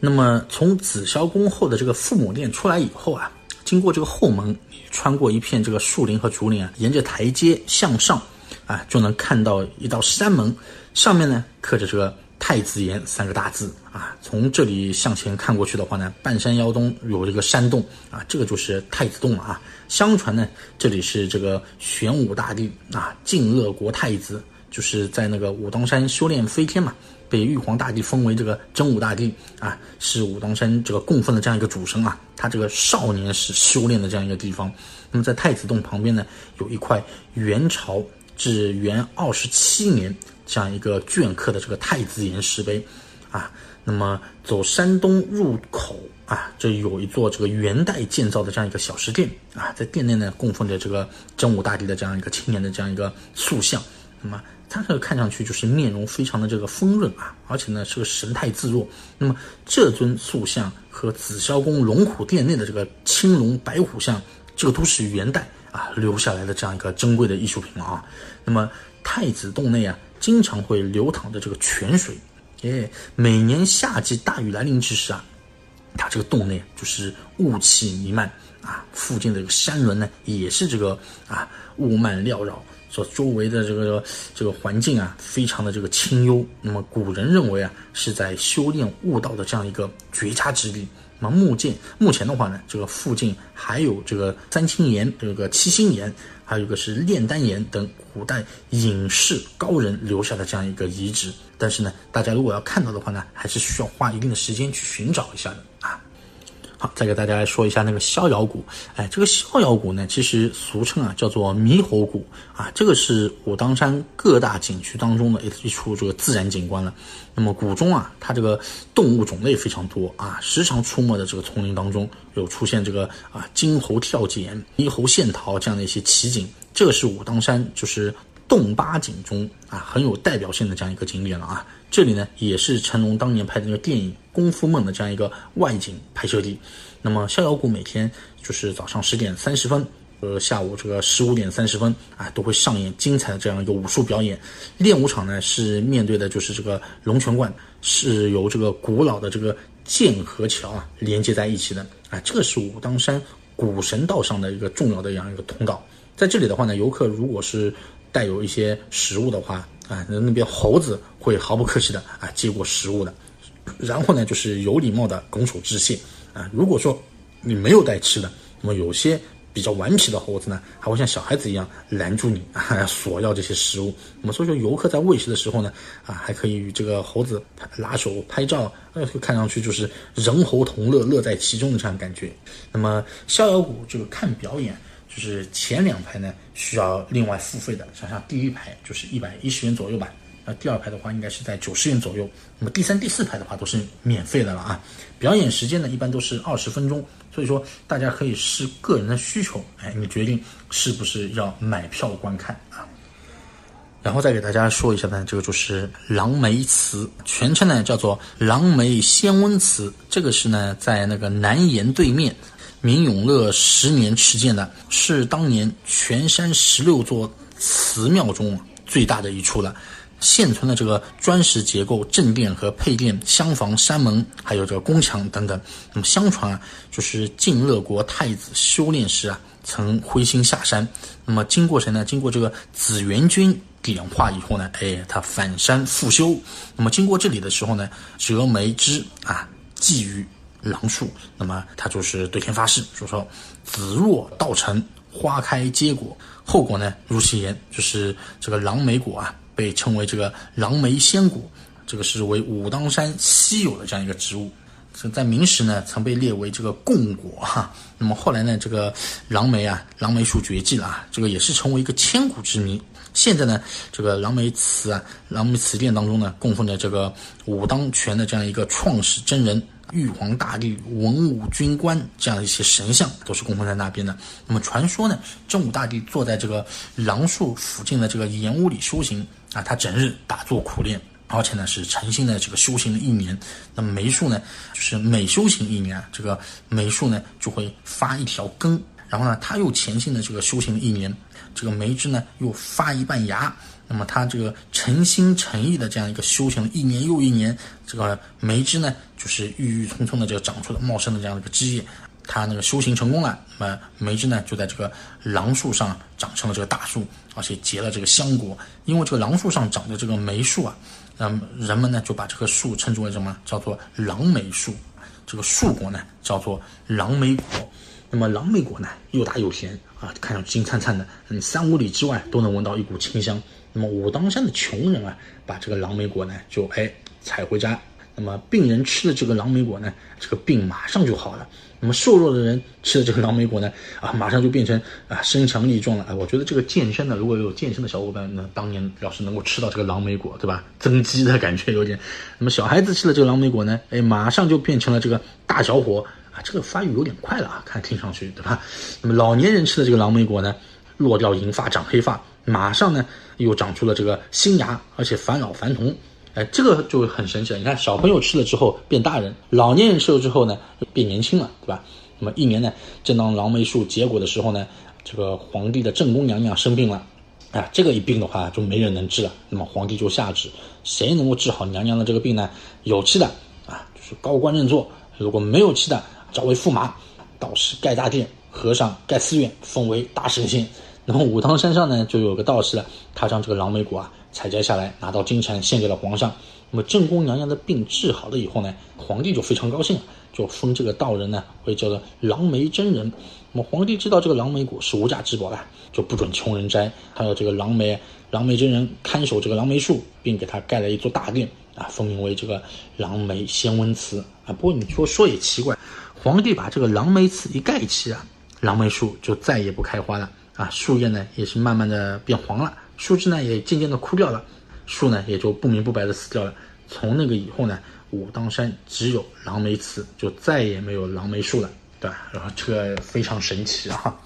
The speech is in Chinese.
那么从紫霄宫后的这个父母殿出来以后啊，经过这个后门，穿过一片这个树林和竹林啊，沿着台阶向上啊，就能看到一道山门，上面呢刻着这个“太子岩”三个大字啊。从这里向前看过去的话呢，半山腰东有这个山洞啊，这个就是太子洞了啊。相传呢，这里是这个玄武大帝啊，晋鄂国太子，就是在那个武当山修炼飞天嘛。被玉皇大帝封为这个真武大帝啊，是武当山这个供奉的这样一个主神啊。他这个少年时修炼的这样一个地方。那么在太子洞旁边呢，有一块元朝至元二十七年这样一个镌刻的这个太子岩石碑啊。那么走山东入口啊，这有一座这个元代建造的这样一个小石殿啊，在殿内呢供奉着这个真武大帝的这样一个青年的这样一个塑像。那么。他这个看上去就是面容非常的这个丰润啊，而且呢是个神态自若。那么这尊塑像和紫霄宫龙虎殿内的这个青龙白虎像，这个都是元代啊留下来的这样一个珍贵的艺术品了啊。那么太子洞内啊，经常会流淌着这个泉水，哎，每年夏季大雨来临之时啊，它这个洞内就是雾气弥漫啊，附近的这个山峦呢也是这个啊雾漫缭绕。所周围的这个这个环境啊，非常的这个清幽。那么古人认为啊，是在修炼悟道的这样一个绝佳之地。那么目前目前的话呢，这个附近还有这个三清岩、这个七星岩，还有一个是炼丹岩等古代隐士高人留下的这样一个遗址。但是呢，大家如果要看到的话呢，还是需要花一定的时间去寻找一下的啊。好，再给大家来说一下那个逍遥谷。哎，这个逍遥谷呢，其实俗称啊叫做猕猴谷啊。这个是武当山各大景区当中的一一处这个自然景观了。那么谷中啊，它这个动物种类非常多啊，时常出没的这个丛林当中有出现这个啊金猴跳涧、猕猴献桃这样的一些奇景。这个是武当山就是洞八景中啊很有代表性的这样一个景点了啊。这里呢，也是成龙当年拍的那个电影《功夫梦》的这样一个外景拍摄地。那么逍遥谷每天就是早上十点三十分，呃，下午这个十五点三十分啊，都会上演精彩的这样一个武术表演。练武场呢，是面对的就是这个龙泉观，是由这个古老的这个剑河桥啊连接在一起的啊。这个是武当山古神道上的一个重要的这样一个通道。在这里的话呢，游客如果是带有一些食物的话，啊，那那边猴子会毫不客气的啊接过食物的，然后呢就是有礼貌的拱手致谢啊。如果说你没有带吃的，那么有些比较顽皮的猴子呢，还会像小孩子一样拦住你 啊，索要这些食物。那么所以说游客在喂食的时候呢，啊还可以与这个猴子拉手拍照，呃看上去就是人猴同乐，乐在其中的这样感觉。那么逍遥谷这个看表演。就是前两排呢需要另外付费的，想想第一排就是一百一十元左右吧，那第二排的话应该是在九十元左右，那么第三、第四排的话都是免费的了啊。表演时间呢一般都是二十分钟，所以说大家可以视个人的需求，哎，你决定是不是要买票观看啊。然后再给大家说一下呢，这个就是狼梅祠，全称呢叫做狼梅仙温祠，这个是呢在那个南岩对面。明永乐十年持建的，是当年全山十六座祠庙中最大的一处了。现存的这个砖石结构正殿和配殿、厢房、山门，还有这个宫墙等等。那么相传啊，就是晋乐国太子修炼时啊，曾灰心下山。那么经过谁呢？经过这个紫元君点化以后呢，哎，他返山复修。那么经过这里的时候呢，折梅枝啊，寄予。狼树，那么他就是对天发誓，说说子若道成，花开结果，后果呢如其言，就是这个狼梅果啊，被称为这个狼梅仙果，这个是为武当山稀有的这样一个植物，在明时呢曾被列为这个贡果哈，那么后来呢这个狼梅啊，狼梅树绝迹了啊，这个也是成为一个千古之谜。现在呢这个狼梅祠啊，狼梅祠殿当中呢供奉着这个武当拳的这样一个创始真人。玉皇大帝、文武军官这样的一些神像都是供奉在那边的。那么传说呢，真武大帝坐在这个狼树附近的这个岩屋里修行啊，他整日打坐苦练，而且呢是诚心的这个修行了一年。那么梅树呢，就是每修行一年，这个梅树呢就会发一条根，然后呢他又潜心的这个修行了一年，这个梅枝呢又发一半芽。那么他这个诚心诚意的这样一个修行一年又一年，这个梅枝呢，就是郁郁葱葱的这个长出了茂盛的这样一个枝叶。他那个修行成功了，那么梅枝呢就在这个榔树上长成了这个大树，而且结了这个香果。因为这个榔树上长的这个梅树啊，那么人们呢就把这棵树称之为什么？叫做榔梅树。这个树果呢叫做榔梅果。那么狼梅果呢又大又咸啊，看上去金灿灿的，嗯三五里之外都能闻到一股清香。那么武当山的穷人啊，把这个狼梅果呢就哎采回家。那么病人吃了这个狼梅果呢，这个病马上就好了。那么瘦弱的人吃了这个狼梅果呢，啊，马上就变成啊身强力壮了。哎，我觉得这个健身的，如果有健身的小伙伴，那当年要是能够吃到这个狼梅果，对吧？增肌的感觉有点。那么小孩子吃了这个狼梅果呢，哎，马上就变成了这个大小伙这个发育有点快了啊，看听上去，对吧？那么老年人吃的这个狼梅果呢，落掉银发长黑发，马上呢又长出了这个新芽，而且返老还童。哎，这个就很神奇了。你看，小朋友吃了之后变大人，老年人吃了之后呢变年轻了，对吧？那么一年呢，正当狼梅树结果的时候呢，这个皇帝的正宫娘娘生病了，啊，这个一病的话就没人能治了。那么皇帝就下旨，谁能够治好娘娘的这个病呢？有气的啊，就是高官认坐；如果没有气的，召为驸马，道士盖大殿，和尚盖寺院，封为大神仙。那么武当山上呢，就有个道士，他将这个狼梅果啊。采摘下来，拿到京城献给了皇上。那么正宫娘娘的病治好了以后呢，皇帝就非常高兴，就封这个道人呢为叫做狼梅真人。那么皇帝知道这个狼梅果是无价之宝了，就不准穷人摘，还有这个狼梅狼梅真人看守这个狼梅树，并给他盖了一座大殿啊，封名为这个狼梅仙翁祠啊。不过你说说也奇怪，皇帝把这个狼梅祠一盖起啊，狼梅树就再也不开花了啊，树叶呢也是慢慢的变黄了。树枝呢也渐渐的枯掉了，树呢也就不明不白的死掉了。从那个以后呢，武当山只有狼梅祠，就再也没有狼梅树了，对吧？然后这个非常神奇啊。